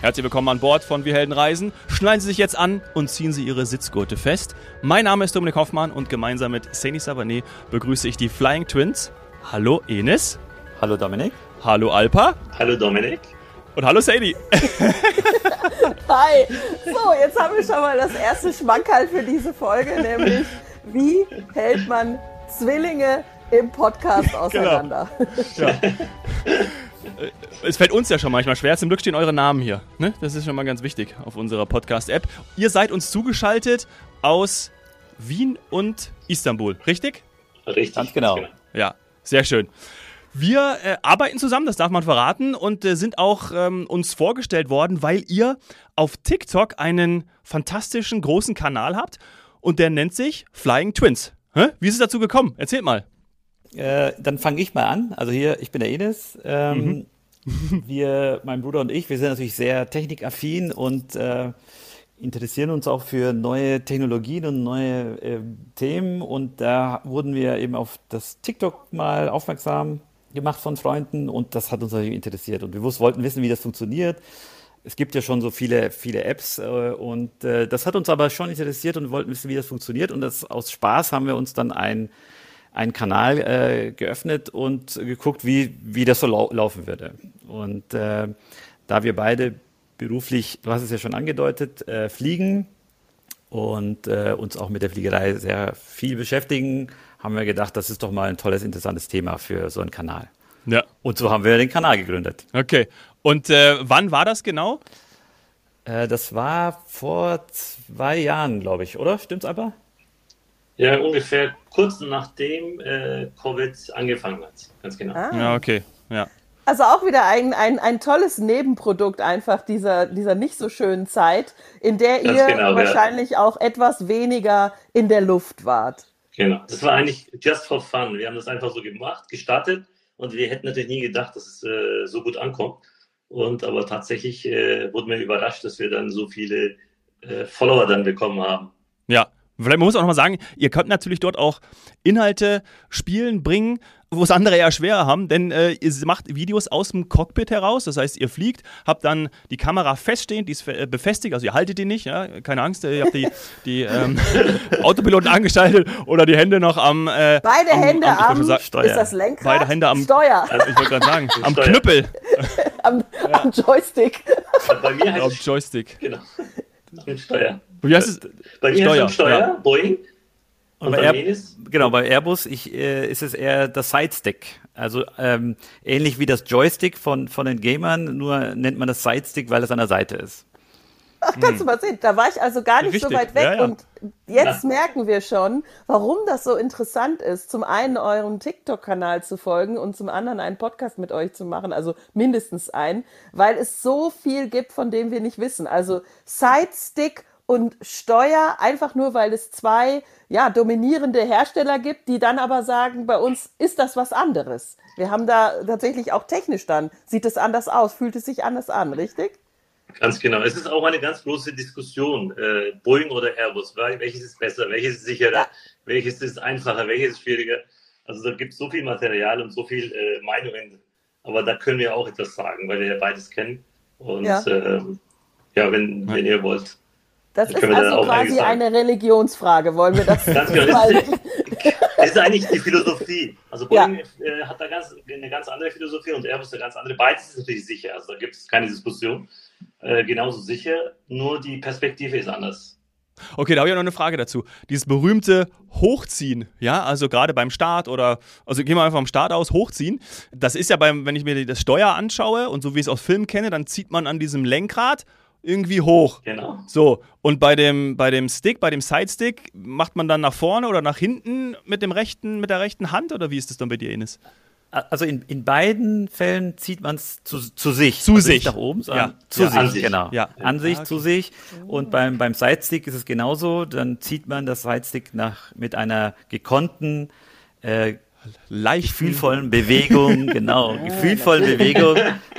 Herzlich willkommen an Bord von Wir Helden Reisen. Schneiden Sie sich jetzt an und ziehen Sie Ihre Sitzgurte fest. Mein Name ist Dominik Hoffmann und gemeinsam mit Sani Savané begrüße ich die Flying Twins. Hallo Enes. Hallo Dominik. Hallo Alpa. Hallo Dominik. Und hallo Sadie. Hi. So, jetzt haben wir schon mal das erste Schmankerl für diese Folge, nämlich wie hält man Zwillinge im Podcast auseinander? Genau. Ja. Es fällt uns ja schon manchmal schwer. Zum Glück stehen eure Namen hier. Ne? Das ist schon mal ganz wichtig auf unserer Podcast-App. Ihr seid uns zugeschaltet aus Wien und Istanbul, richtig? Richtig. Ganz genau. genau. Ja, sehr schön. Wir äh, arbeiten zusammen, das darf man verraten, und äh, sind auch ähm, uns vorgestellt worden, weil ihr auf TikTok einen fantastischen großen Kanal habt und der nennt sich Flying Twins. Hä? Wie ist es dazu gekommen? Erzählt mal. Äh, dann fange ich mal an. Also hier, ich bin der Enes. Ähm, mhm. wir, mein Bruder und ich, wir sind natürlich sehr technikaffin und äh, interessieren uns auch für neue Technologien und neue äh, Themen. Und da wurden wir eben auf das TikTok mal aufmerksam gemacht von Freunden und das hat uns natürlich interessiert. Und wir wollten wissen, wie das funktioniert. Es gibt ja schon so viele, viele Apps äh, und äh, das hat uns aber schon interessiert und wir wollten wissen, wie das funktioniert. Und das, aus Spaß haben wir uns dann ein einen Kanal äh, geöffnet und geguckt, wie, wie das so lau laufen würde. Und äh, da wir beide beruflich, du hast es ja schon angedeutet, äh, fliegen und äh, uns auch mit der Fliegerei sehr viel beschäftigen, haben wir gedacht, das ist doch mal ein tolles, interessantes Thema für so einen Kanal. Ja. Und so haben wir den Kanal gegründet. Okay. Und äh, wann war das genau? Äh, das war vor zwei Jahren, glaube ich, oder? Stimmt's aber? Ja, ungefähr kurz nachdem äh, Covid angefangen hat. Ganz genau. Ah. Ja, okay. Ja. Also auch wieder ein, ein, ein tolles Nebenprodukt einfach dieser, dieser nicht so schönen Zeit, in der Ganz ihr genau, wahrscheinlich ja. auch etwas weniger in der Luft wart. Genau. Das war eigentlich just for fun. Wir haben das einfach so gemacht, gestartet und wir hätten natürlich nie gedacht, dass es äh, so gut ankommt. Und aber tatsächlich äh, wurden wir überrascht, dass wir dann so viele äh, Follower dann bekommen haben. Ja, Vielleicht muss man auch noch mal sagen, ihr könnt natürlich dort auch Inhalte spielen, bringen, wo es andere eher schwerer haben, denn äh, ihr macht Videos aus dem Cockpit heraus. Das heißt, ihr fliegt, habt dann die Kamera feststehend, die ist äh, befestigt, also ihr haltet die nicht, ja? keine Angst, ihr habt die, die ähm, Autopiloten angeschaltet oder die Hände noch am. Äh, Beide am, Hände am, am sagen, Steuer. Ist das Lenkrad? Beide Hände am Steuer. Also ich wollte gerade sagen, am Steuer. Knüppel. am, ja. am, Joystick. Bei mir heißt am Joystick. Genau. Am Steuer. Wie heißt es? Bei mir Steuer, es Steuer, ja. Boeing. Und, und bei, Air, genau, bei Airbus ich, äh, ist es eher das Sidestick. Also ähm, ähnlich wie das Joystick von, von den Gamern, nur nennt man das Sidestick, weil es an der Seite ist. Ach, kannst hm. du mal sehen, da war ich also gar nicht Richtig. so weit weg. Ja, ja. Und jetzt ja. merken wir schon, warum das so interessant ist, zum einen euren TikTok-Kanal zu folgen und zum anderen einen Podcast mit euch zu machen, also mindestens einen, weil es so viel gibt, von dem wir nicht wissen. Also Sidestick und Steuer, einfach nur weil es zwei ja, dominierende Hersteller gibt, die dann aber sagen, bei uns ist das was anderes. Wir haben da tatsächlich auch technisch dann, sieht es anders aus, fühlt es sich anders an, richtig? Ganz genau. Es ist auch eine ganz große Diskussion, äh, Boeing oder Airbus. Welches ist besser, welches ist sicherer, ja. welches ist einfacher, welches ist schwieriger. Also da gibt es so viel Material und so viel äh, Meinungen. Aber da können wir auch etwas sagen, weil wir ja beides kennen. Und ja, ähm, ja wenn, wenn ihr wollt. Das ist also quasi eine Religionsfrage, wollen wir das ganz genau. Das ist eigentlich die Philosophie. Also Boeing ja. Äh, hat da ganz, eine ganz andere Philosophie und Airbus eine ganz andere. Beides ist natürlich sicher, also da gibt es keine Diskussion. Äh, genauso sicher, nur die Perspektive ist anders. Okay, da habe ich noch eine Frage dazu. Dieses berühmte Hochziehen, ja, also gerade beim Start oder, also gehen wir einfach vom Start aus, hochziehen. Das ist ja beim, wenn ich mir das Steuer anschaue und so wie ich es aus Filmen kenne, dann zieht man an diesem Lenkrad irgendwie hoch. Genau. So, und bei dem, bei dem Stick, bei dem Sidestick, macht man dann nach vorne oder nach hinten mit dem rechten, mit der rechten Hand oder wie ist das dann bei dir, Ines? Also in, in beiden Fällen zieht man es zu, zu sich. Zu also sich. nach oben, ja. zu ja, sich, sich, genau. Ja. An sich, ah, okay. zu sich. Und beim, beim Sidestick ist es genauso. Dann zieht man das Sidestick nach, mit einer gekonnten, äh, leicht gefühlvollen Bewegung, genau, gefühlvollen Bewegung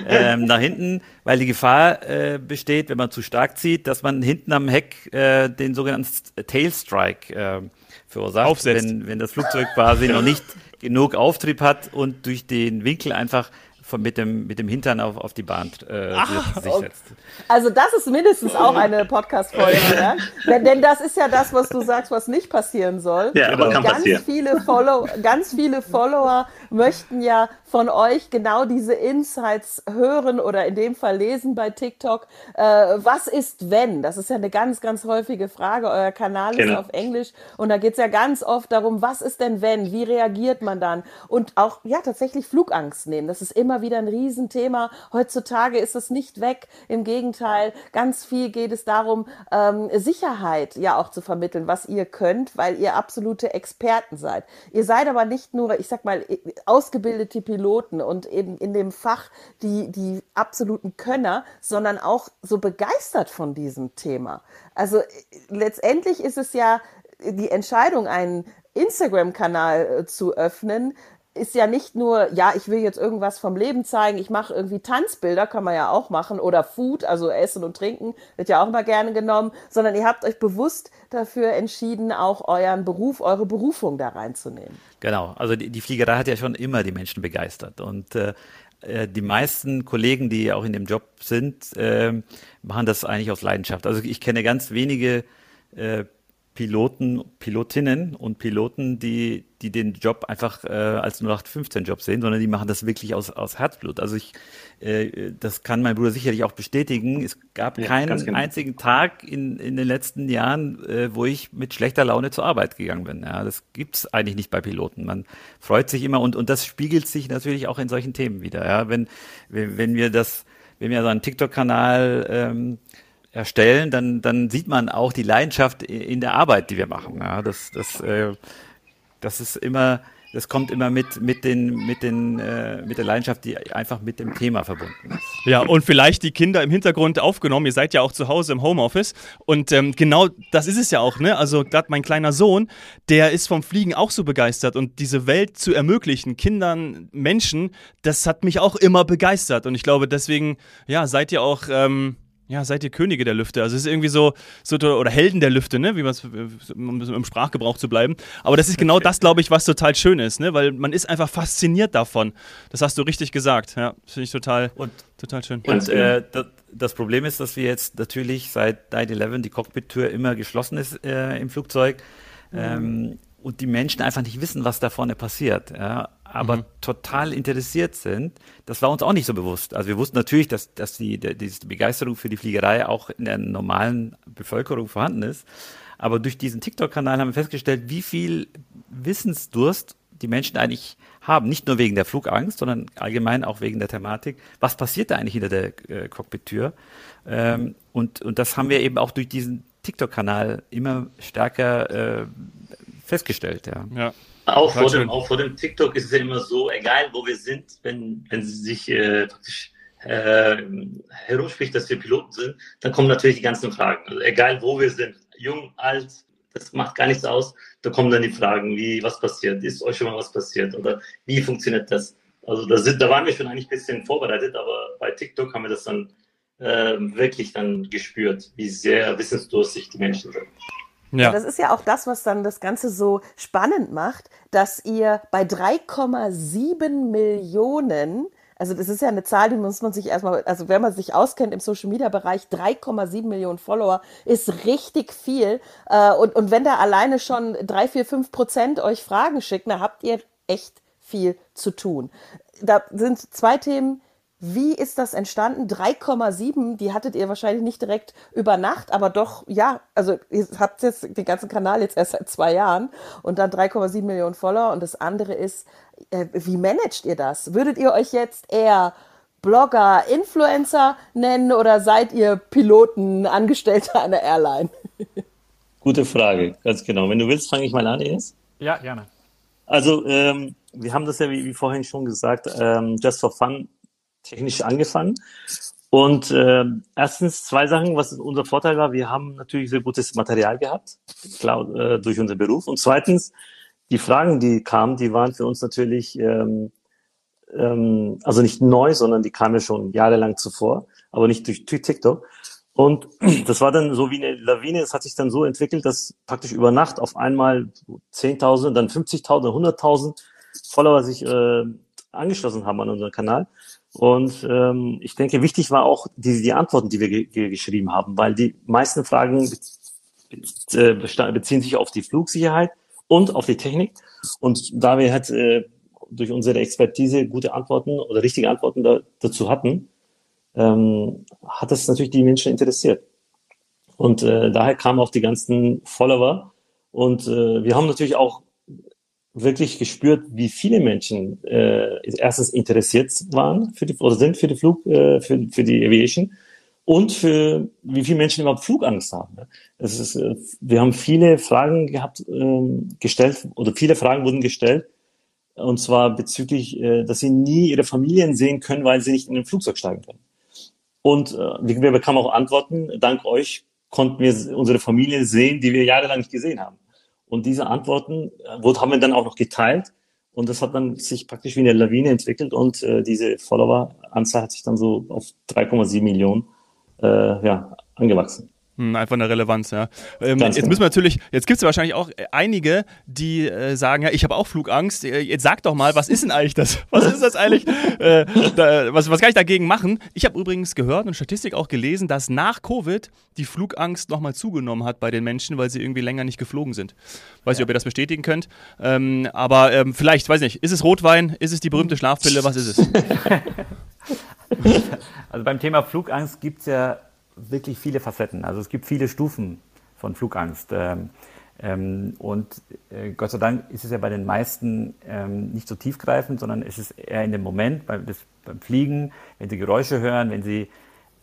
ähm, nach hinten, weil die Gefahr äh, besteht, wenn man zu stark zieht, dass man hinten am Heck äh, den sogenannten Tailstrike äh, verursacht, Aufsetzt. wenn, wenn das Flugzeug quasi noch nicht genug Auftrieb hat und durch den Winkel einfach von, mit, dem, mit dem Hintern auf, auf die Bahn äh, Ach, sich setzt. Also das ist mindestens auch eine Podcast-Folge, ja? denn, denn das ist ja das, was du sagst, was nicht passieren soll. Ja, aber kann ganz passieren. Viele Follow, ganz viele Follower möchten ja von euch genau diese Insights hören oder in dem Fall lesen bei TikTok. Äh, was ist wenn? Das ist ja eine ganz, ganz häufige Frage. Euer Kanal genau. ist auf Englisch und da geht es ja ganz oft darum, was ist denn wenn? Wie reagiert man dann? Und auch, ja, tatsächlich Flugangst nehmen. Das ist immer wieder ein Riesenthema. Heutzutage ist es nicht weg. Im Gegenteil, ganz viel geht es darum, ähm, Sicherheit ja auch zu vermitteln, was ihr könnt, weil ihr absolute Experten seid. Ihr seid aber nicht nur, ich sag mal, ausgebildete Piloten und eben in dem Fach die, die absoluten Könner, sondern auch so begeistert von diesem Thema. Also äh, letztendlich ist es ja die Entscheidung, einen Instagram-Kanal äh, zu öffnen, ist ja nicht nur, ja, ich will jetzt irgendwas vom Leben zeigen, ich mache irgendwie Tanzbilder, kann man ja auch machen, oder Food, also Essen und Trinken, wird ja auch immer gerne genommen, sondern ihr habt euch bewusst dafür entschieden, auch euren Beruf, eure Berufung da reinzunehmen. Genau, also die, die Fliegerei hat ja schon immer die Menschen begeistert und äh, äh die meisten Kollegen, die auch in dem Job sind, äh, machen das eigentlich aus Leidenschaft. Also ich kenne ganz wenige äh, Piloten, Pilotinnen und Piloten, die, die den Job einfach äh, als 0815-Job sehen, sondern die machen das wirklich aus, aus Herzblut. Also ich, äh, das kann mein Bruder sicherlich auch bestätigen. Es gab ja, keinen genau. einzigen Tag in, in den letzten Jahren, äh, wo ich mit schlechter Laune zur Arbeit gegangen bin. Ja, das gibt's eigentlich nicht bei Piloten. Man freut sich immer und, und das spiegelt sich natürlich auch in solchen Themen wieder. Ja, wenn, wenn, wenn wir das, wenn wir so einen TikTok-Kanal ähm, erstellen, dann, dann sieht man auch die Leidenschaft in der Arbeit, die wir machen. Ja, das, das, äh, das ist immer, das kommt immer mit, mit, den, mit, den, äh, mit der Leidenschaft, die einfach mit dem Thema verbunden ist. Ja, und vielleicht die Kinder im Hintergrund aufgenommen. Ihr seid ja auch zu Hause im Homeoffice. Und ähm, genau das ist es ja auch. Ne? Also gerade mein kleiner Sohn, der ist vom Fliegen auch so begeistert. Und diese Welt zu ermöglichen, Kindern, Menschen, das hat mich auch immer begeistert. Und ich glaube, deswegen ja, seid ihr auch... Ähm, ja, seid ihr Könige der Lüfte. Also es ist irgendwie so, so oder Helden der Lüfte, ne? Wie man um im Sprachgebrauch zu bleiben. Aber das ist genau das, glaube ich, was total schön ist, ne? Weil man ist einfach fasziniert davon. Das hast du richtig gesagt. Ja, finde ich total, und, total schön. Und äh, das, das, Problem ist, dass wir jetzt natürlich seit 9-11 die Cockpit-Tür immer geschlossen ist äh, im Flugzeug. Mhm. Ähm, und die Menschen einfach nicht wissen, was da vorne passiert. Ja? aber mhm. total interessiert sind. Das war uns auch nicht so bewusst. Also wir wussten natürlich, dass, dass die, die, diese Begeisterung für die Fliegerei auch in der normalen Bevölkerung vorhanden ist. Aber durch diesen TikTok-Kanal haben wir festgestellt, wie viel Wissensdurst die Menschen eigentlich haben. Nicht nur wegen der Flugangst, sondern allgemein auch wegen der Thematik. Was passiert da eigentlich hinter der äh, Cockpit-Tür? Ähm, und, und das haben wir eben auch durch diesen TikTok-Kanal immer stärker äh, festgestellt. Ja. ja. Auch vor, dem, auch vor dem TikTok ist es ja immer so, egal wo wir sind, wenn, wenn sie sich äh, praktisch äh, herumspricht, dass wir Piloten sind, dann kommen natürlich die ganzen Fragen. Also egal wo wir sind, jung, alt, das macht gar nichts aus. Da kommen dann die Fragen, wie, was passiert? Ist euch schon mal was passiert? Oder wie funktioniert das? Also da, sind, da waren wir schon eigentlich ein bisschen vorbereitet, aber bei TikTok haben wir das dann äh, wirklich dann gespürt, wie sehr wissensdurstig die Menschen sind. Ja. Das ist ja auch das, was dann das Ganze so spannend macht, dass ihr bei 3,7 Millionen also das ist ja eine Zahl, die muss man sich erstmal, also wenn man sich auskennt im Social Media Bereich, 3,7 Millionen Follower ist richtig viel. Äh, und, und wenn da alleine schon 3, 4, 5 Prozent euch Fragen schicken, dann habt ihr echt viel zu tun. Da sind zwei Themen, wie ist das entstanden? 3,7, die hattet ihr wahrscheinlich nicht direkt über Nacht, aber doch, ja, also ihr habt jetzt den ganzen Kanal jetzt erst seit zwei Jahren und dann 3,7 Millionen Follower. Und das andere ist, äh, wie managt ihr das? Würdet ihr euch jetzt eher Blogger, Influencer nennen oder seid ihr Piloten, Angestellte einer Airline? Gute Frage, ganz genau. Wenn du willst, fange ich mal an, Ines. Ja, gerne. Also, ähm, wir haben das ja, wie, wie vorhin schon gesagt, ähm, Just for Fun technisch angefangen. Und äh, erstens zwei Sachen, was unser Vorteil war, wir haben natürlich sehr gutes Material gehabt, klar, äh, durch unseren Beruf. Und zweitens, die Fragen, die kamen, die waren für uns natürlich, ähm, ähm, also nicht neu, sondern die kamen ja schon jahrelang zuvor, aber nicht durch TikTok. Und das war dann so wie eine Lawine, es hat sich dann so entwickelt, dass praktisch über Nacht auf einmal 10.000, dann 50.000, 100.000 Follower sich äh, angeschlossen haben an unseren Kanal. Und ähm, ich denke, wichtig war auch die, die Antworten, die wir ge geschrieben haben, weil die meisten Fragen be beziehen sich auf die Flugsicherheit und auf die Technik. Und da wir halt äh, durch unsere Expertise gute Antworten oder richtige Antworten da, dazu hatten, ähm, hat das natürlich die Menschen interessiert. Und äh, daher kamen auch die ganzen Follower. Und äh, wir haben natürlich auch wirklich gespürt, wie viele Menschen äh, erstens interessiert waren für die oder sind für die Flug, äh, für, für die Aviation und für wie viele Menschen überhaupt Flugangst haben. Es ist, äh, wir haben viele Fragen gehabt, äh, gestellt oder viele Fragen wurden gestellt und zwar bezüglich, äh, dass sie nie ihre Familien sehen können, weil sie nicht in ein Flugzeug steigen können. Und äh, wir bekamen auch Antworten. Dank euch konnten wir unsere Familie sehen, die wir jahrelang nicht gesehen haben. Und diese Antworten äh, haben wir dann auch noch geteilt. Und das hat dann sich praktisch wie eine Lawine entwickelt und äh, diese Follower-Anzahl hat sich dann so auf 3,7 Millionen äh, ja, angewachsen. Hm, einfach eine Relevanz, ja. Ähm, jetzt genau. müssen wir natürlich, jetzt gibt es wahrscheinlich auch einige, die äh, sagen, ja, ich habe auch Flugangst. Äh, jetzt sag doch mal, was ist denn eigentlich das? Was ist das eigentlich? äh, da, was, was kann ich dagegen machen? Ich habe übrigens gehört und Statistik auch gelesen, dass nach Covid die Flugangst nochmal zugenommen hat bei den Menschen, weil sie irgendwie länger nicht geflogen sind. Weiß ja. nicht, ob ihr das bestätigen könnt. Ähm, aber ähm, vielleicht, weiß nicht, ist es Rotwein? Ist es die berühmte Schlafpille? Was ist es? also beim Thema Flugangst gibt es ja wirklich viele Facetten. Also es gibt viele Stufen von Flugangst. Ähm, ähm, und äh, Gott sei Dank ist es ja bei den meisten ähm, nicht so tiefgreifend, sondern es ist eher in dem Moment beim, beim Fliegen, wenn sie Geräusche hören, wenn sie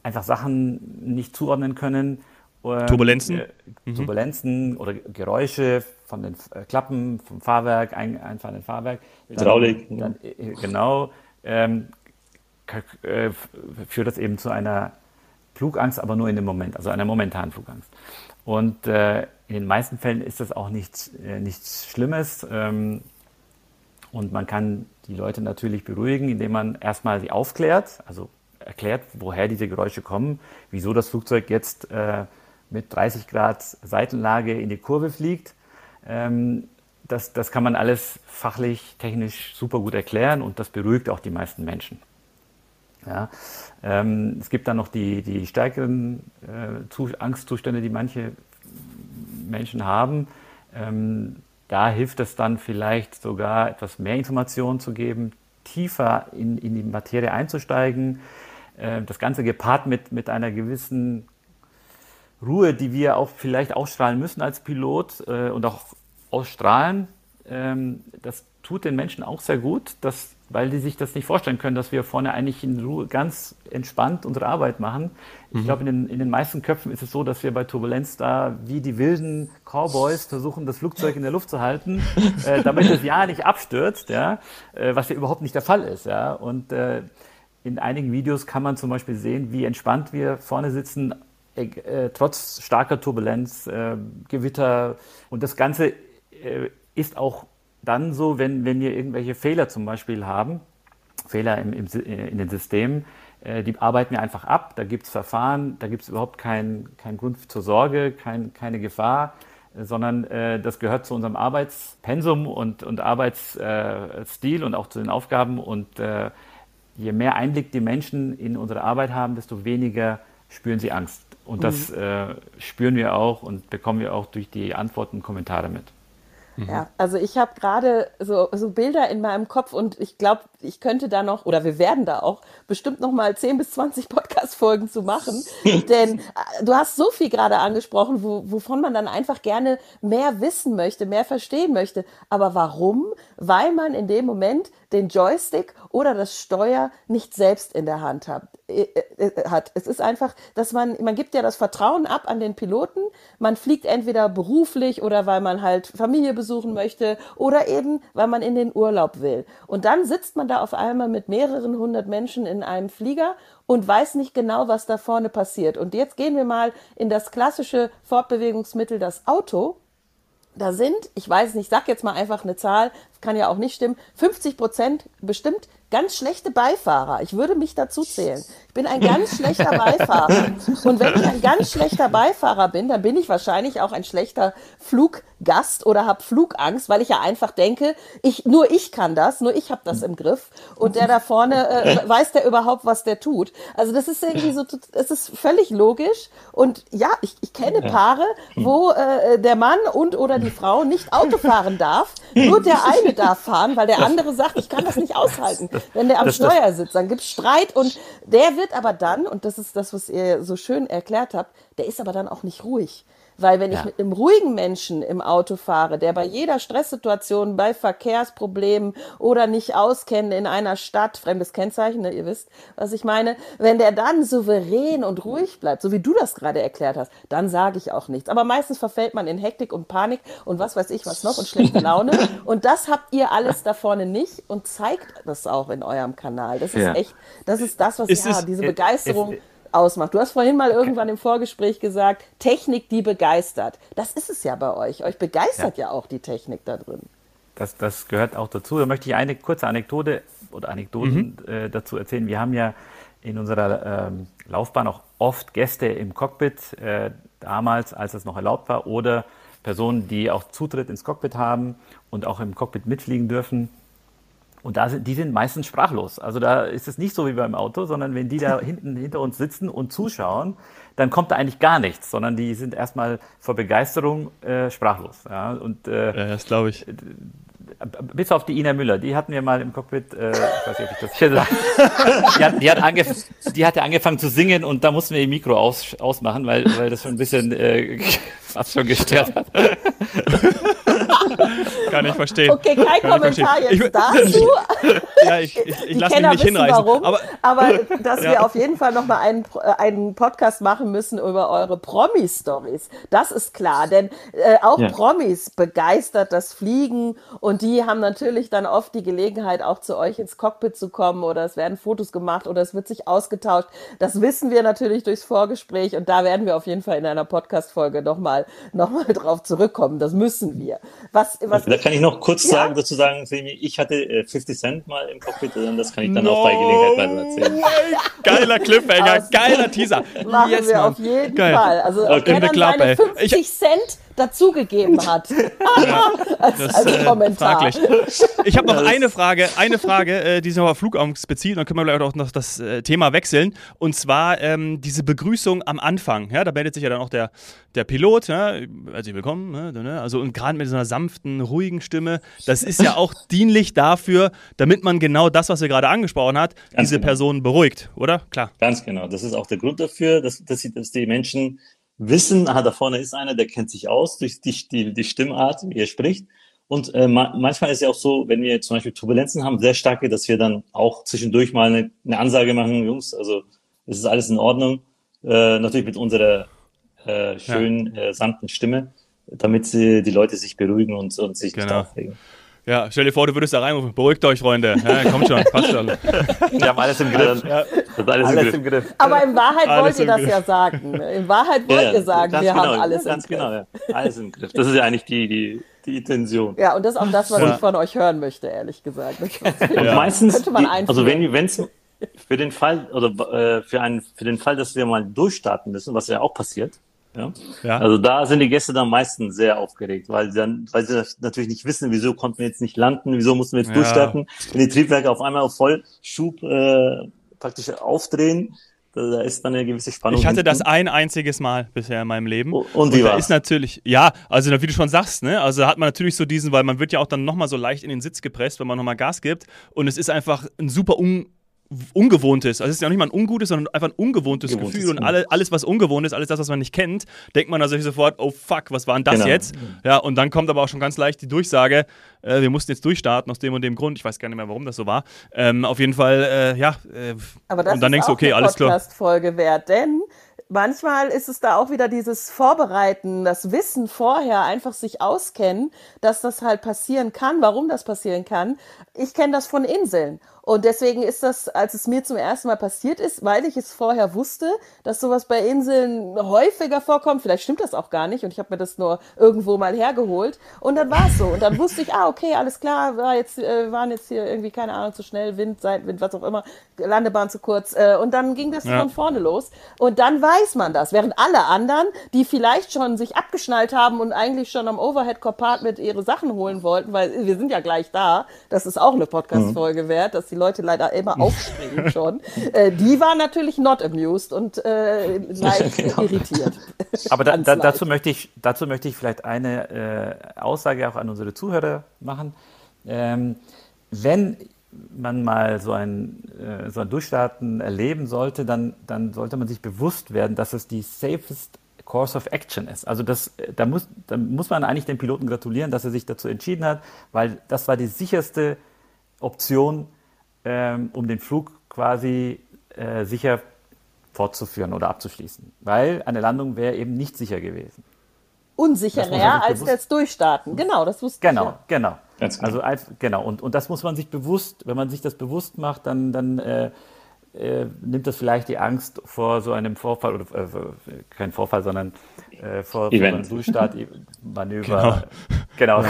einfach Sachen nicht zuordnen können. Turbulenzen? Äh, mhm. Turbulenzen oder Geräusche von den äh, Klappen, vom Fahrwerk, ein, einfahrenden Fahrwerk. Hydraulik. Dann, äh, genau. Ähm, äh, führt das eben zu einer Flugangst, aber nur in dem Moment, also einer momentanen Flugangst. Und äh, in den meisten Fällen ist das auch nichts, äh, nichts Schlimmes. Ähm, und man kann die Leute natürlich beruhigen, indem man erstmal sie aufklärt, also erklärt, woher diese Geräusche kommen, wieso das Flugzeug jetzt äh, mit 30 Grad Seitenlage in die Kurve fliegt. Ähm, das, das kann man alles fachlich, technisch super gut erklären und das beruhigt auch die meisten Menschen. Ja. Ähm, es gibt dann noch die, die stärkeren äh, Angstzustände, die manche Menschen haben. Ähm, da hilft es dann vielleicht sogar etwas mehr Informationen zu geben, tiefer in, in die Materie einzusteigen. Äh, das Ganze gepaart mit, mit einer gewissen Ruhe, die wir auch vielleicht ausstrahlen müssen als Pilot äh, und auch ausstrahlen. Ähm, das tut den Menschen auch sehr gut, dass weil die sich das nicht vorstellen können, dass wir vorne eigentlich in Ruhe ganz entspannt unsere Arbeit machen. Ich mhm. glaube, in den, in den meisten Köpfen ist es so, dass wir bei Turbulenz da wie die wilden Cowboys versuchen, das Flugzeug in der Luft zu halten, äh, damit es ja nicht abstürzt, ja, äh, was ja überhaupt nicht der Fall ist. Ja. Und äh, in einigen Videos kann man zum Beispiel sehen, wie entspannt wir vorne sitzen, äh, äh, trotz starker Turbulenz, äh, Gewitter. Und das Ganze ist auch dann so, wenn, wenn wir irgendwelche Fehler zum Beispiel haben, Fehler im, im, in den Systemen, äh, die arbeiten wir einfach ab. Da gibt es Verfahren, da gibt es überhaupt keinen kein Grund zur Sorge, kein, keine Gefahr, äh, sondern äh, das gehört zu unserem Arbeitspensum und, und Arbeitsstil und auch zu den Aufgaben. Und äh, je mehr Einblick die Menschen in unsere Arbeit haben, desto weniger spüren sie Angst. Und das mhm. Äh, spüren wir auch und bekommen wir auch durch die Antworten und Kommentare mit. Mhm. Ja, also ich habe gerade so, so Bilder in meinem Kopf und ich glaube, ich könnte da noch, oder wir werden da auch bestimmt noch mal 10 bis 20 Podcast-Folgen zu machen. Denn äh, du hast so viel gerade angesprochen, wo, wovon man dann einfach gerne mehr wissen möchte, mehr verstehen möchte. Aber warum? Weil man in dem Moment den Joystick oder das Steuer nicht selbst in der Hand hat. Äh, äh, hat. Es ist einfach, dass man, man gibt ja das Vertrauen ab an den Piloten. Man fliegt entweder beruflich oder weil man halt Familie besuchen möchte oder eben, weil man in den Urlaub will. Und dann sitzt man da auf einmal mit mehreren hundert Menschen in einem Flieger und weiß nicht genau, was da vorne passiert. Und jetzt gehen wir mal in das klassische Fortbewegungsmittel, das Auto. Da sind, ich weiß nicht, ich sag jetzt mal einfach eine Zahl, kann ja auch nicht stimmen, 50 Prozent bestimmt ganz schlechte Beifahrer. Ich würde mich dazu zählen. Ich bin ein ganz schlechter Beifahrer. Und wenn ich ein ganz schlechter Beifahrer bin, dann bin ich wahrscheinlich auch ein schlechter Fluggast oder habe Flugangst, weil ich ja einfach denke, ich, nur ich kann das, nur ich habe das im Griff. Und der da vorne, äh, weiß der überhaupt, was der tut. Also das ist irgendwie so, es ist völlig logisch. Und ja, ich, ich kenne Paare, wo äh, der Mann und oder die Frau nicht Auto fahren darf. Nur der eine darf fahren, weil der andere sagt, ich kann das nicht aushalten wenn der am das, Steuer sitzt. Dann gibt es Streit und der wird aber dann, und das ist das, was ihr so schön erklärt habt, der ist aber dann auch nicht ruhig. Weil wenn ja. ich mit einem ruhigen Menschen im Auto fahre, der bei jeder Stresssituation, bei Verkehrsproblemen oder nicht auskennt in einer Stadt, fremdes Kennzeichen, ne, ihr wisst, was ich meine, wenn der dann souverän und ruhig bleibt, so wie du das gerade erklärt hast, dann sage ich auch nichts. Aber meistens verfällt man in Hektik und Panik und was weiß ich was noch und schlechte Laune. und das habt ihr alles da vorne nicht und zeigt das auch in eurem Kanal. Das ist ja. echt, das ist das, was ist ja, diese Begeisterung. Ist, ausmacht. Du hast vorhin mal irgendwann im Vorgespräch gesagt, Technik, die begeistert. Das ist es ja bei euch. Euch begeistert ja, ja auch die Technik da drin. Das, das gehört auch dazu. Da möchte ich eine kurze Anekdote oder Anekdoten mhm. äh, dazu erzählen. Wir haben ja in unserer ähm, Laufbahn auch oft Gäste im Cockpit, äh, damals, als es noch erlaubt war, oder Personen, die auch Zutritt ins Cockpit haben und auch im Cockpit mitfliegen dürfen. Und da sind, die sind meistens sprachlos. Also da ist es nicht so wie beim Auto, sondern wenn die da hinten hinter uns sitzen und zuschauen, dann kommt da eigentlich gar nichts, sondern die sind erstmal vor Begeisterung äh, sprachlos. Ja, und, äh, ja das glaube ich. Bis auf die Ina Müller, die hatten wir mal im Cockpit, äh, ich weiß nicht, ob ich das hier sage. Die hat, die, hat die hatte angefangen zu singen und da mussten wir ihr Mikro aus, ausmachen, weil, weil das schon ein bisschen äh, fast schon gestört hat. Kann ich verstehen. Okay, kein Kann Kommentar jetzt ich, dazu. ja, ich, ich, ich lasse mich nicht hinreißen. Warum, aber, aber dass ja. wir auf jeden Fall nochmal einen, äh, einen Podcast machen müssen über eure Promi-Stories. Das ist klar, denn äh, auch ja. Promis begeistert das Fliegen und die haben natürlich dann oft die Gelegenheit, auch zu euch ins Cockpit zu kommen oder es werden Fotos gemacht oder es wird sich ausgetauscht. Das wissen wir natürlich durchs Vorgespräch und da werden wir auf jeden Fall in einer Podcast-Folge nochmal noch mal drauf zurückkommen. Das müssen wir. Was, was da kann ich noch kurz ja? sagen, sozusagen, ich hatte 50 äh, Cent mal im Cockpit, das kann ich dann no auch bei Gelegenheit weiter erzählen. Geiler Cliffhanger, geiler Teaser. Machen yes, wir Mann. auf jeden Geil. Fall. Also, okay. wenn dann Club, seine 50 ich, Cent dazugegeben hat. ja, als, das, als äh, Kommentar. Fraglich. Ich habe noch eine Frage, eine Frage, äh, die sich auf Flugangst bezieht, dann können wir vielleicht auch noch das äh, Thema wechseln. Und zwar ähm, diese Begrüßung am Anfang. Ja, da meldet sich ja dann auch der, der Pilot, ja, herzlich willkommen. Ne, ne, also und gerade mit so einer sanften, ruhigen Stimme, das ist ja auch dienlich dafür, damit man genau das, was wir gerade angesprochen hat, Ganz diese genau. Person beruhigt, oder? Klar. Ganz genau. Das ist auch der Grund dafür, dass, dass, dass die Menschen wissen, aha, da vorne ist einer, der kennt sich aus durch die, die, die Stimmart, wie er spricht. Und äh, ma manchmal ist ja auch so, wenn wir zum Beispiel Turbulenzen haben, sehr starke, dass wir dann auch zwischendurch mal eine, eine Ansage machen, Jungs, also es ist alles in Ordnung. Äh, natürlich mit unserer äh, schönen, ja. äh, sanften Stimme, damit sie, die Leute sich beruhigen und, und sich genau. nicht aufregen. Ja, stell dir vor, du würdest da reinrufen, beruhigt euch, Freunde. Ja, kommt schon, passt schon. Wir haben alles im Griff. Ja. alles, alles im, Griff. Aber in Wahrheit alles wollt ihr das Griff. ja sagen. In Wahrheit wollt ja, ihr sagen, wir genau, haben alles ganz im Griff. Genau, ja. Alles im Griff. Das ist ja eigentlich die, die, die Intention. Ja, und das ist auch das, was ich von euch hören möchte, ehrlich gesagt. Und meistens, könnte man die, also wenn es für den Fall, oder äh, für, einen, für den Fall, dass wir mal durchstarten müssen, was ja auch passiert, ja? ja? Also da sind die Gäste dann meistens sehr aufgeregt, weil sie dann, weil sie natürlich nicht wissen, wieso konnten wir jetzt nicht landen, wieso mussten wir jetzt ja. durchstarten, wenn die Triebwerke auf einmal auf Vollschub äh, praktisch aufdrehen. Da ist dann eine gewisse Spannung. Ich hatte hinten. das ein einziges Mal bisher in meinem Leben. Und wie war ist natürlich, ja, also wie du schon sagst, ne, also hat man natürlich so diesen, weil man wird ja auch dann nochmal so leicht in den Sitz gepresst, wenn man nochmal Gas gibt. Und es ist einfach ein super un Ungewohntes. Also es ist ja nicht mal ein ungutes, sondern einfach ein ungewohntes Gewohntes, Gefühl. Und alle, alles, was ungewohnt ist, alles das, was man nicht kennt, denkt man also sofort, oh fuck, was war denn das genau. jetzt? Ja, und dann kommt aber auch schon ganz leicht die Durchsage, äh, wir mussten jetzt durchstarten aus dem und dem Grund. Ich weiß gar nicht mehr, warum das so war. Ähm, auf jeden Fall, äh, ja. Äh, aber das und dann ist denkst du, okay, alles klar. Podcast-Folge wert, denn manchmal ist es da auch wieder dieses Vorbereiten, das Wissen vorher, einfach sich auskennen, dass das halt passieren kann, warum das passieren kann. Ich kenne das von Inseln. Und deswegen ist das, als es mir zum ersten Mal passiert ist, weil ich es vorher wusste, dass sowas bei Inseln häufiger vorkommt. Vielleicht stimmt das auch gar nicht und ich habe mir das nur irgendwo mal hergeholt. Und dann war es so. Und dann wusste ich, ah, okay, alles klar, war jetzt, äh, waren jetzt hier irgendwie, keine Ahnung, zu schnell, Wind, Seitenwind, was auch immer, Landebahn zu kurz. Äh, und dann ging das ja. von vorne los. Und dann weiß man das. Während alle anderen, die vielleicht schon sich abgeschnallt haben und eigentlich schon am Overhead-Compartment ihre Sachen holen wollten, weil wir sind ja gleich da, das ist auch eine Podcast-Folge mhm. wert, dass die Leute leider immer aufspringen schon. Äh, die waren natürlich not amused und äh, leicht genau. irritiert. Aber da, da, dazu, möchte ich, dazu möchte ich vielleicht eine äh, Aussage auch an unsere Zuhörer machen. Ähm, wenn man mal so ein, äh, so ein Durchstarten erleben sollte, dann, dann sollte man sich bewusst werden, dass es die safest Course of Action ist. Also das, da, muss, da muss man eigentlich dem Piloten gratulieren, dass er sich dazu entschieden hat, weil das war die sicherste Option, ähm, um den Flug quasi äh, sicher fortzuführen oder abzuschließen. Weil eine Landung wäre eben nicht sicher gewesen. Unsicherer als das Durchstarten. Genau, das wusste genau, ich. Ja. Genau, genau. Also als, genau. Und, und das muss man sich bewusst, wenn man sich das bewusst macht, dann, dann äh, äh, nimmt das vielleicht die Angst vor so einem Vorfall, oder äh, kein Vorfall, sondern äh, vor, vor einem Durchstartmanöver. Genau. genau.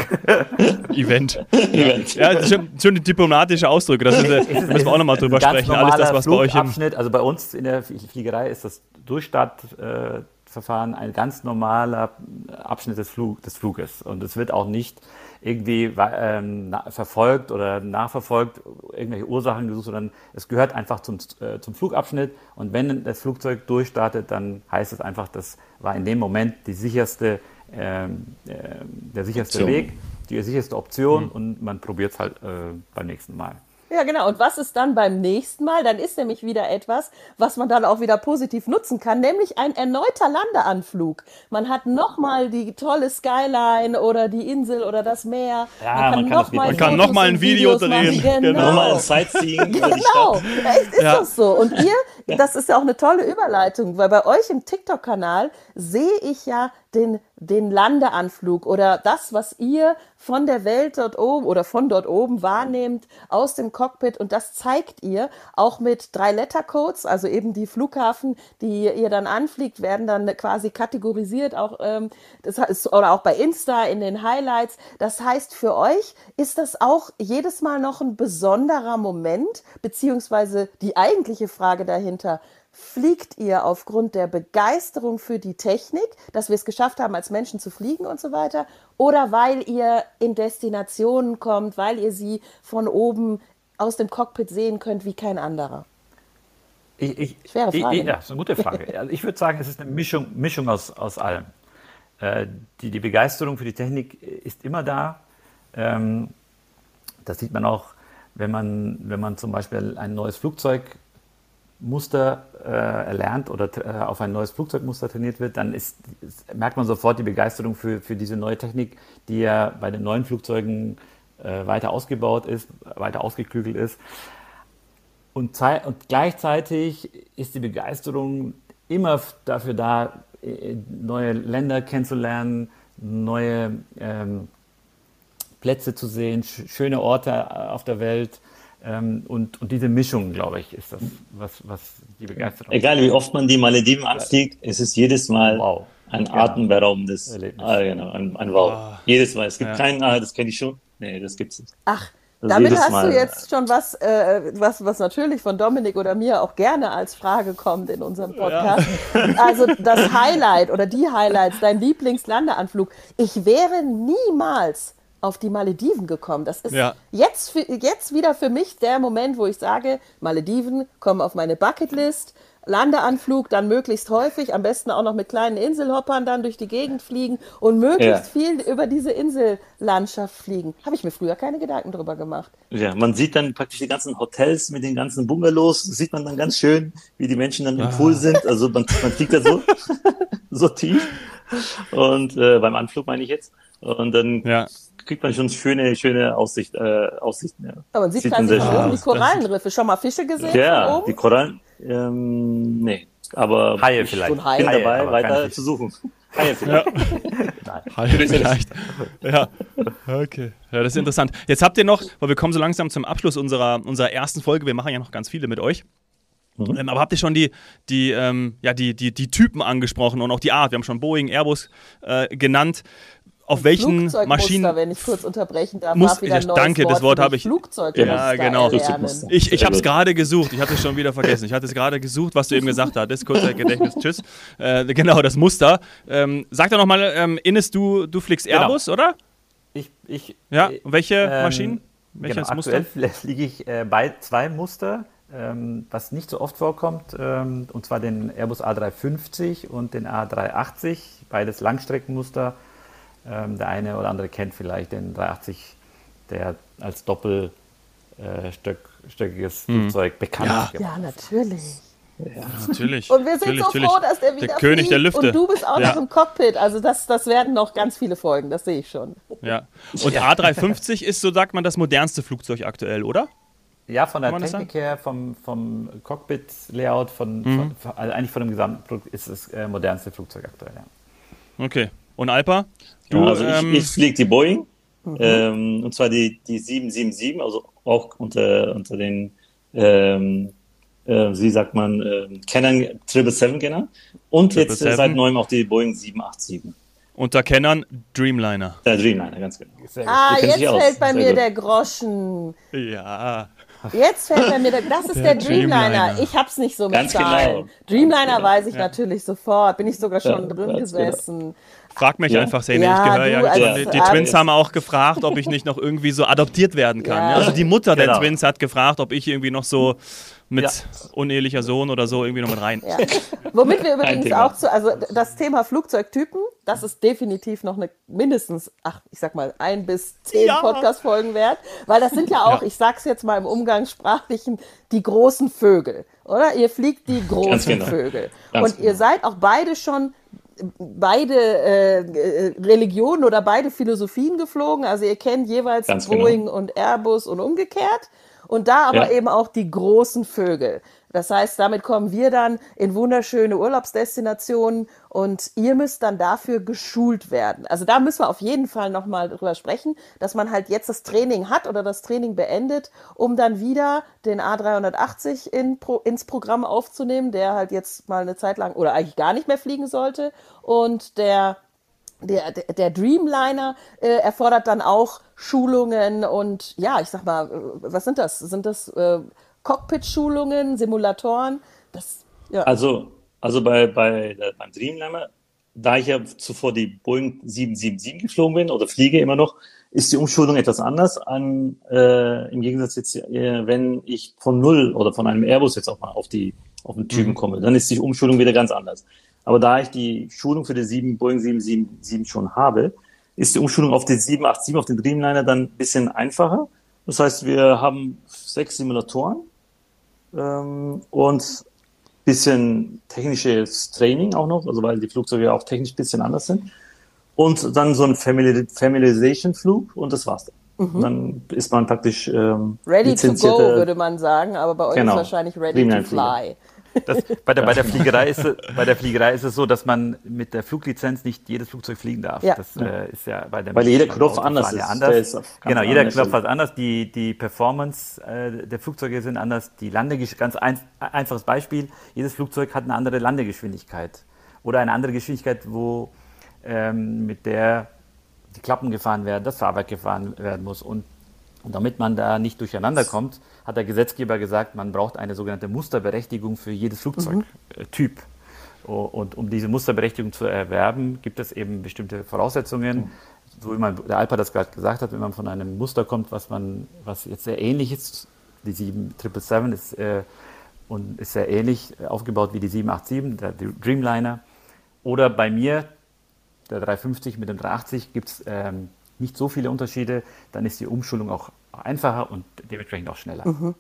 Event. Event. Ja, das ist schon, schon ein diplomatischer Ausdruck. Das ist, da müssen wir auch nochmal drüber sprechen. Alles das, was bei euch im Also bei uns in der Fliegerei ist das Durchstartverfahren ein ganz normaler Abschnitt des, Flug, des Fluges. Und es wird auch nicht irgendwie ähm, verfolgt oder nachverfolgt, irgendwelche Ursachen gesucht, sondern es gehört einfach zum, äh, zum Flugabschnitt. Und wenn das Flugzeug durchstartet, dann heißt es einfach, das war in dem Moment die sicherste, ähm, äh, der sicherste Option. Weg, die sicherste Option mhm. und man probiert es halt äh, beim nächsten Mal. Ja, genau. Und was ist dann beim nächsten Mal? Dann ist nämlich wieder etwas, was man dann auch wieder positiv nutzen kann, nämlich ein erneuter Landeanflug. Man hat nochmal die tolle Skyline oder die Insel oder das Meer. Ja, man kann nochmal noch, noch mal ein Video drehen. Genau. Nochmal ein Sightseeing. genau. Echt ist ja. das so. Und ihr, das ist ja auch eine tolle Überleitung, weil bei euch im TikTok-Kanal sehe ich ja den, den Landeanflug oder das, was ihr von der Welt dort oben oder von dort oben wahrnehmt aus dem Cockpit und das zeigt ihr auch mit drei Lettercodes, also eben die Flughafen, die ihr dann anfliegt, werden dann quasi kategorisiert, auch ähm, das heißt, oder auch bei Insta in den Highlights. Das heißt, für euch ist das auch jedes Mal noch ein besonderer Moment, beziehungsweise die eigentliche Frage dahinter, fliegt ihr aufgrund der Begeisterung für die Technik, dass wir es geschafft haben, als Menschen zu fliegen und so weiter, oder weil ihr in Destinationen kommt, weil ihr sie von oben aus dem Cockpit sehen könnt wie kein anderer? Ich, ich, Schwere Frage. Ich, ja, das ist eine gute Frage. Also ich würde sagen, es ist eine Mischung, Mischung aus, aus allem. Äh, die, die Begeisterung für die Technik ist immer da. Ähm, das sieht man auch, wenn man, wenn man zum Beispiel ein neues Flugzeug Muster äh, erlernt oder äh, auf ein neues Flugzeugmuster trainiert wird, dann ist, merkt man sofort die Begeisterung für, für diese neue Technik, die ja bei den neuen Flugzeugen äh, weiter ausgebaut ist, weiter ausgeklügelt ist. Und, und, gleichzeitig ist die Begeisterung immer dafür da, äh, neue Länder kennenzulernen, neue ähm, Plätze zu sehen, sch schöne Orte äh, auf der Welt ähm, und, und diese Mischung, glaube ich, ist das, was, was die Begeisterung Egal wie oft man die Malediven anfliegt, es ist jedes Mal wow. ein ja. atemberaubendes ah, genau, ein, ein Wow. Oh. Jedes Mal. Es gibt ja. keinen, ah, das kenne ich schon. Nee, das gibt es nicht. Ach, das damit hast Mal, du jetzt schon was, äh, was, was natürlich von Dominik oder mir auch gerne als Frage kommt in unserem Podcast. Ja. Also das Highlight oder die Highlights, dein Lieblingslandeanflug. Ich wäre niemals auf die Malediven gekommen. Das ist ja. jetzt, für, jetzt wieder für mich der Moment, wo ich sage, Malediven kommen auf meine Bucketlist. Landeanflug dann möglichst häufig, am besten auch noch mit kleinen Inselhoppern dann durch die Gegend fliegen und möglichst ja. viel über diese Insellandschaft fliegen. Habe ich mir früher keine Gedanken drüber gemacht. Ja, man sieht dann praktisch die ganzen Hotels mit den ganzen Bungalows, sieht man dann ganz schön, wie die Menschen dann im ah. Pool sind. Also man, man fliegt da so, so tief. Und äh, beim Anflug meine ich jetzt. Und dann ja kriegt man schon schöne, schöne Aussicht, äh, Aussichten. Ja. Aber man sieht, sieht tatsächlich oben die Korallenriffe. Schon mal Fische gesehen? Ja, die Korallen, ähm, nee. Aber Haie vielleicht. ich bin Haie, dabei, weiter zu suchen. Haie vielleicht. Ja. Haie vielleicht. Ja, okay. Ja, das ist interessant. Jetzt habt ihr noch, weil wir kommen so langsam zum Abschluss unserer, unserer ersten Folge, wir machen ja noch ganz viele mit euch. Mhm. Ähm, aber habt ihr schon die, die, ähm, ja, die, die, die Typen angesprochen und auch die Art? Wir haben schon Boeing, Airbus äh, genannt auf welchen Maschinen. wenn ich kurz unterbrechen darf, muss, ich, danke, Wort das Wort habe ich. Ja, genau. Ich, ich habe es gerade gesucht. Ich hatte es schon wieder vergessen. Ich hatte es gerade gesucht, was du eben gesagt hattest. Kurzer Gedächtnis. Tschüss. Äh, genau, das Muster. Ähm, sag doch nochmal, ähm, Ines, du, du fliegst genau. Airbus, genau. oder? Ich, ich. Ja, welche ähm, Maschinen? Welches genau, Muster? Aktuell fliege ich äh, bei zwei Muster. Ähm, was nicht so oft vorkommt, ähm, und zwar den Airbus A350 und den A380, beides Langstreckenmuster ähm, der eine oder andere kennt vielleicht den 380, der als doppelstöckiges äh, mhm. Flugzeug bekannt ja. ist. Ja, natürlich. Ja. Natürlich. Und wir sind natürlich, so froh, dass der wieder der König der Lüfte. Und du bist auch ja. noch im Cockpit. Also das, das werden noch ganz viele Folgen, das sehe ich schon. Ja. Und A350 ist, so sagt man, das modernste Flugzeug aktuell, oder? Ja, von der Technik her, vom, vom Cockpit-Layout, von, mhm. von, also eigentlich von dem gesamten Produkt ist es äh, modernste Flugzeug aktuell, ja. Okay. Und Alpa? Du, ja, also ähm, ich, ich fliege die Boeing. Mhm. Ähm, und zwar die, die 777, also auch unter, unter den, ähm, äh, wie sagt man, äh, Canon 777 genannt. Und jetzt äh, seit neuem auch die Boeing 787. Unter Kennern Dreamliner. Der Dreamliner, ganz genau. Ah, jetzt fällt bei Sehr mir gut. der Groschen. Ja. Jetzt fällt bei mir, der, das ist der, der Dreamliner. Dreamliner. Ich hab's nicht so mit Ganz Zahlen. Genau. Dreamliner genau. weiß ich ja. natürlich sofort. Bin ich sogar schon ja, drin gesessen. Genau. Frag mich ja. einfach, Sene. Ja, ich gehöre ja. Die, die Twins haben auch gefragt, ob ich nicht noch irgendwie so adoptiert werden kann. Ja. Also die Mutter genau. der Twins hat gefragt, ob ich irgendwie noch so mit ja. unehelicher Sohn oder so irgendwie noch mit rein. Ja. Womit wir übrigens auch zu, also das Thema Flugzeugtypen, das ist definitiv noch eine mindestens, ach, ich sag mal, ein bis zehn ja. Podcast-Folgen wert, weil das sind ja auch, ich sag's jetzt mal im Umgangssprachlichen, die großen Vögel, oder? Ihr fliegt die großen genau. Vögel. Ganz Und genau. ihr seid auch beide schon beide äh, äh, Religionen oder beide Philosophien geflogen. Also ihr kennt jeweils Ganz. Boeing genau. und Airbus und umgekehrt. Und da aber ja. eben auch die großen Vögel. Das heißt, damit kommen wir dann in wunderschöne Urlaubsdestinationen und ihr müsst dann dafür geschult werden. Also da müssen wir auf jeden Fall nochmal drüber sprechen, dass man halt jetzt das Training hat oder das Training beendet, um dann wieder den A380 in, ins Programm aufzunehmen, der halt jetzt mal eine Zeit lang oder eigentlich gar nicht mehr fliegen sollte. Und der der, der Dreamliner äh, erfordert dann auch Schulungen und ja, ich sag mal, äh, was sind das? Sind das äh, Cockpit-Schulungen, Simulatoren? Das, ja. Also, also bei, bei, beim Dreamliner, da ich ja zuvor die Boeing 777 geflogen bin oder fliege immer noch, ist die Umschulung etwas anders an, äh, im Gegensatz jetzt, äh, wenn ich von Null oder von einem Airbus jetzt auch mal auf die, auf den Typen mhm. komme, dann ist die Umschulung wieder ganz anders. Aber da ich die Schulung für die 7, Boeing 777 schon habe, ist die Umschulung auf den 787, auf den Dreamliner dann ein bisschen einfacher. Das heißt, wir haben sechs Simulatoren ähm, und bisschen technisches Training auch noch, also weil die Flugzeuge auch technisch ein bisschen anders sind. Und dann so ein Famili Familiarization-Flug und das war's dann. Mhm. Dann ist man praktisch ähm, Ready to go, würde man sagen, aber bei euch genau. ist wahrscheinlich ready to fly. Das, bei, der, bei, der Fliegerei ist, bei der Fliegerei ist es so, dass man mit der Fluglizenz nicht jedes Flugzeug fliegen darf. Ja. Das äh, ist ja bei der Weil jeder Knopf anders ist. Anders. ist genau, jeder anders Knopf ist anders. Die, die Performance äh, der Flugzeuge sind anders. Die Landegeschwindigkeit, ganz ein, einfaches Beispiel, jedes Flugzeug hat eine andere Landegeschwindigkeit. Oder eine andere Geschwindigkeit, wo ähm, mit der die Klappen gefahren werden, das Fahrwerk gefahren werden muss. Und, und damit man da nicht durcheinander kommt, hat der Gesetzgeber gesagt, man braucht eine sogenannte Musterberechtigung für jedes Flugzeugtyp. Mhm. Und um diese Musterberechtigung zu erwerben, gibt es eben bestimmte Voraussetzungen. Mhm. So wie man, der Alpa das gerade gesagt hat, wenn man von einem Muster kommt, was man, was jetzt sehr ähnlich ist, die 7777 ist, äh, und ist sehr ähnlich aufgebaut wie die 787, der Dreamliner. Oder bei mir, der 350 mit dem 380, gibt es ähm, nicht so viele Unterschiede. Dann ist die Umschulung auch einfacher und dementsprechend auch schneller. Mhm.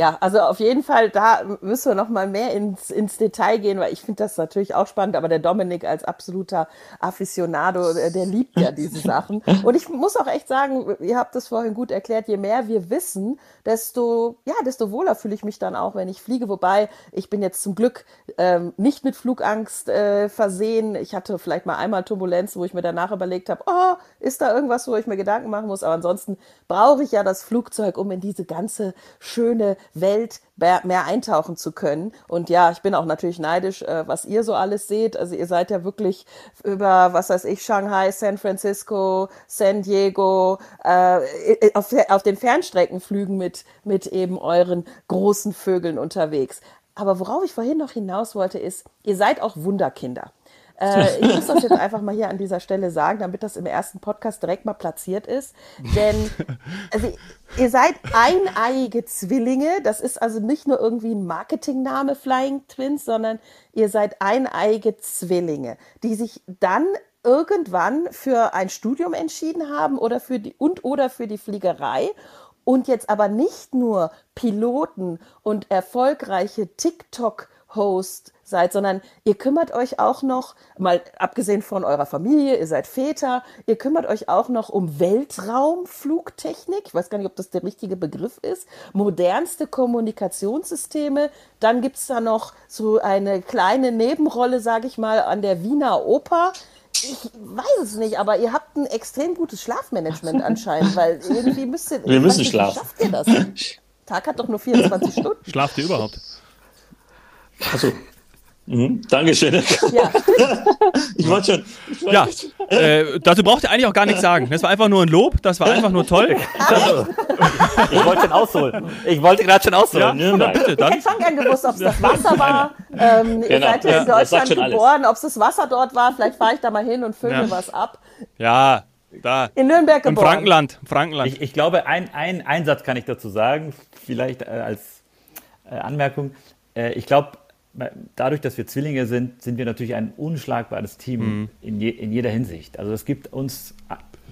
Ja, also auf jeden Fall, da müssen wir noch mal mehr ins, ins Detail gehen, weil ich finde das natürlich auch spannend, aber der Dominik als absoluter Aficionado, der, der liebt ja diese Sachen. Und ich muss auch echt sagen, ihr habt das vorhin gut erklärt, je mehr wir wissen, desto, ja, desto wohler fühle ich mich dann auch, wenn ich fliege. Wobei, ich bin jetzt zum Glück ähm, nicht mit Flugangst äh, versehen. Ich hatte vielleicht mal einmal Turbulenz, wo ich mir danach überlegt habe, oh, ist da irgendwas, wo ich mir Gedanken machen muss? Aber ansonsten brauche ich ja das Flugzeug, um in diese ganze schöne Welt mehr eintauchen zu können. Und ja, ich bin auch natürlich neidisch, äh, was ihr so alles seht. Also ihr seid ja wirklich über, was weiß ich, Shanghai, San Francisco, San Diego, äh, auf, auf den Fernstreckenflügen mit, mit eben euren großen Vögeln unterwegs. Aber worauf ich vorhin noch hinaus wollte, ist, ihr seid auch Wunderkinder. Äh, ich muss das jetzt einfach mal hier an dieser Stelle sagen, damit das im ersten Podcast direkt mal platziert ist. Denn also, ihr seid eineiige Zwillinge. Das ist also nicht nur irgendwie ein Marketingname Flying Twins, sondern ihr seid eineiige Zwillinge, die sich dann irgendwann für ein Studium entschieden haben oder für die und oder für die Fliegerei und jetzt aber nicht nur Piloten und erfolgreiche TikTok Host seid, sondern ihr kümmert euch auch noch, mal abgesehen von eurer Familie, ihr seid Väter, ihr kümmert euch auch noch um Weltraumflugtechnik, ich weiß gar nicht, ob das der richtige Begriff ist, modernste Kommunikationssysteme, dann gibt es da noch so eine kleine Nebenrolle, sage ich mal, an der Wiener Oper. Ich weiß es nicht, aber ihr habt ein extrem gutes Schlafmanagement anscheinend, weil irgendwie müsst ihr. Wir müssen schlafen. Schafft ihr das? Tag hat doch nur 24 Stunden. Schlaft ihr überhaupt? Also, Mhm, Dankeschön. Ja. ich wollte schon. Ich ja, äh, dazu braucht ihr eigentlich auch gar nichts sagen. Das war einfach nur ein Lob, das war einfach nur toll. Ich wollte schon ausholen. Ich wollte gerade schon ausholen. Ja, ja, bitte, dann. Ich hätte schon gern gewusst, ob es das Wasser war. Ähm, genau. Ihr seid ja in Deutschland geboren, ob es das Wasser dort war. Vielleicht fahre ich da mal hin und fülle ja. mir was ab. Ja, da. In Nürnberg geboren. Im Frankenland. Frankenland. Ich, ich glaube, ein, ein, ein Satz kann ich dazu sagen, vielleicht äh, als äh, Anmerkung. Äh, ich glaube, dadurch, dass wir Zwillinge sind, sind wir natürlich ein unschlagbares Team mhm. in, je, in jeder Hinsicht. Also es gibt uns,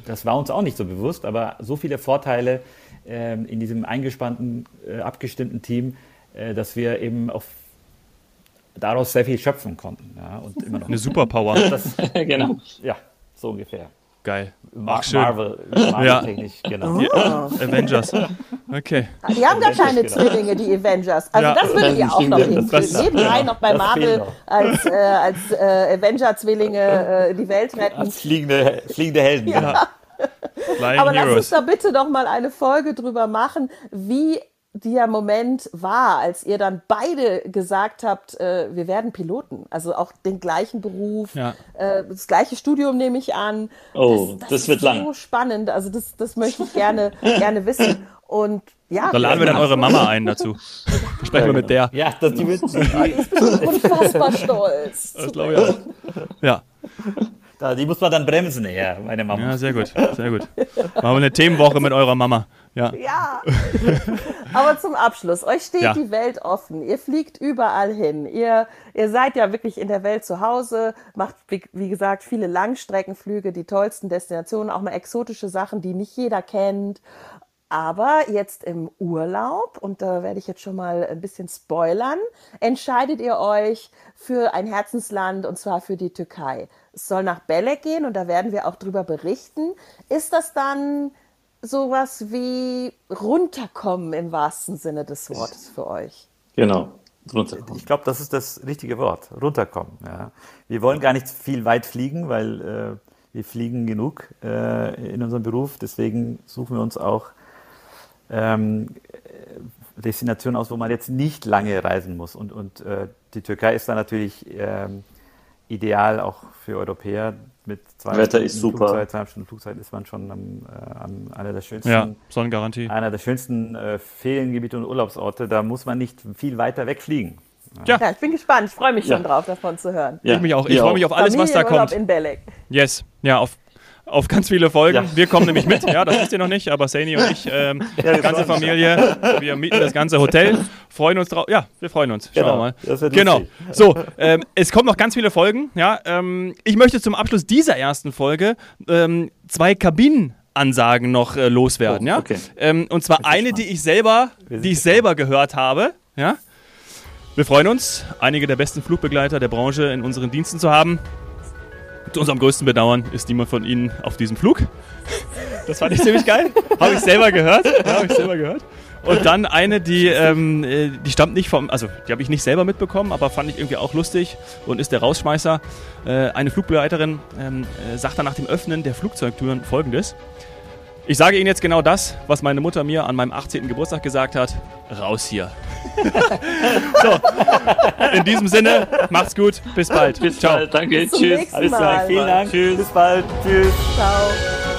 das war uns auch nicht so bewusst, aber so viele Vorteile äh, in diesem eingespannten, äh, abgestimmten Team, äh, dass wir eben auf, daraus sehr viel schöpfen konnten. Ja, und immer noch. Eine Superpower. Das, genau. Ja, so ungefähr. Geil. Ach, schön. Marvel, Marvel ja. genau. Oh. Ja, Avengers. Okay. Die haben gar keine genau. Zwillinge, die Avengers. Also ja. das würdet ihr auch noch hinkriegen. Nebenbei noch bei Marvel als, äh, als äh, Avenger-Zwillinge äh, die Welt retten. Als fliegende, fliegende Helden. Ja. Genau. Aber lass uns da bitte noch mal eine Folge drüber machen, wie der Moment war, als ihr dann beide gesagt habt, äh, wir werden Piloten. Also auch den gleichen Beruf, ja. äh, das gleiche Studium nehme ich an. Oh, das, das, das wird lang. so spannend. Also das, das möchte ich gerne, gerne wissen. Und ja. Da laden wir dann eure Mama ein dazu. Sprechen wir mit der. Ja, das die wird unfassbar stolz. Das glaube ich auch. Ja. Da, die muss man dann bremsen, ja, meine Mama. Ja, sehr gut, sehr gut. Machen wir eine Themenwoche mit eurer Mama. Ja. ja. Aber zum Abschluss, euch steht ja. die Welt offen. Ihr fliegt überall hin. Ihr, ihr seid ja wirklich in der Welt zu Hause, macht, wie, wie gesagt, viele Langstreckenflüge, die tollsten Destinationen, auch mal exotische Sachen, die nicht jeder kennt. Aber jetzt im Urlaub, und da werde ich jetzt schon mal ein bisschen spoilern, entscheidet ihr euch für ein Herzensland und zwar für die Türkei. Es soll nach Belek gehen und da werden wir auch drüber berichten. Ist das dann sowas wie runterkommen im wahrsten Sinne des Wortes für euch. Genau. Ich glaube, das ist das richtige Wort. Runterkommen. Ja. Wir wollen gar nicht viel weit fliegen, weil äh, wir fliegen genug äh, in unserem Beruf. Deswegen suchen wir uns auch ähm, Destinationen aus, wo man jetzt nicht lange reisen muss. Und, und äh, die Türkei ist da natürlich ähm, ideal auch für Europäer, mit zwei Wetter ist super. Flugzeit, zwei Stunden Flugzeit ist man schon am, äh, an einer der schönsten, ja, Sonnengarantie. einer der schönsten äh, Feriengebiete und Urlaubsorte. Da muss man nicht viel weiter wegfliegen. Ja. ja, ich bin gespannt. Ich freue mich schon drauf, davon zu hören. Ja. Ich mich auch. Ich freue mich auf alles, was da kommt. in Belek. Yes. Ja, auf auf ganz viele Folgen. Ja. Wir kommen nämlich mit, ja, das wisst ihr noch nicht, aber Sani und ich, ähm, ja, die ganze Familie, wir mieten das ganze Hotel, freuen uns drauf. Ja, wir freuen uns. Schauen genau, wir mal. Genau. So, ähm, es kommen noch ganz viele Folgen. Ja, ähm, ich möchte zum Abschluss dieser ersten Folge ähm, zwei Kabinen Ansagen noch äh, loswerden, oh, ja. Okay. Ähm, und zwar eine, die ich selber, die ich selber gehört habe, ja. Wir freuen uns, einige der besten Flugbegleiter der Branche in unseren Diensten zu haben. Zu unserem größten Bedauern ist niemand von Ihnen auf diesem Flug. Das fand ich ziemlich geil. Habe ich selber gehört. Habe ich selber gehört. Und dann eine, die, ähm, äh, die stammt nicht vom, also die habe ich nicht selber mitbekommen, aber fand ich irgendwie auch lustig und ist der Rausschmeißer. Äh, eine Flugbegleiterin ähm, äh, sagt dann nach dem Öffnen der Flugzeugtüren folgendes. Ich sage Ihnen jetzt genau das, was meine Mutter mir an meinem 18. Geburtstag gesagt hat. Raus hier. so, in diesem Sinne, macht's gut, bis bald. Bis Ciao. bald, danke, bis tschüss. Alles klar, vielen Dank. Tschüss. Bis bald. Tschüss. Ciao.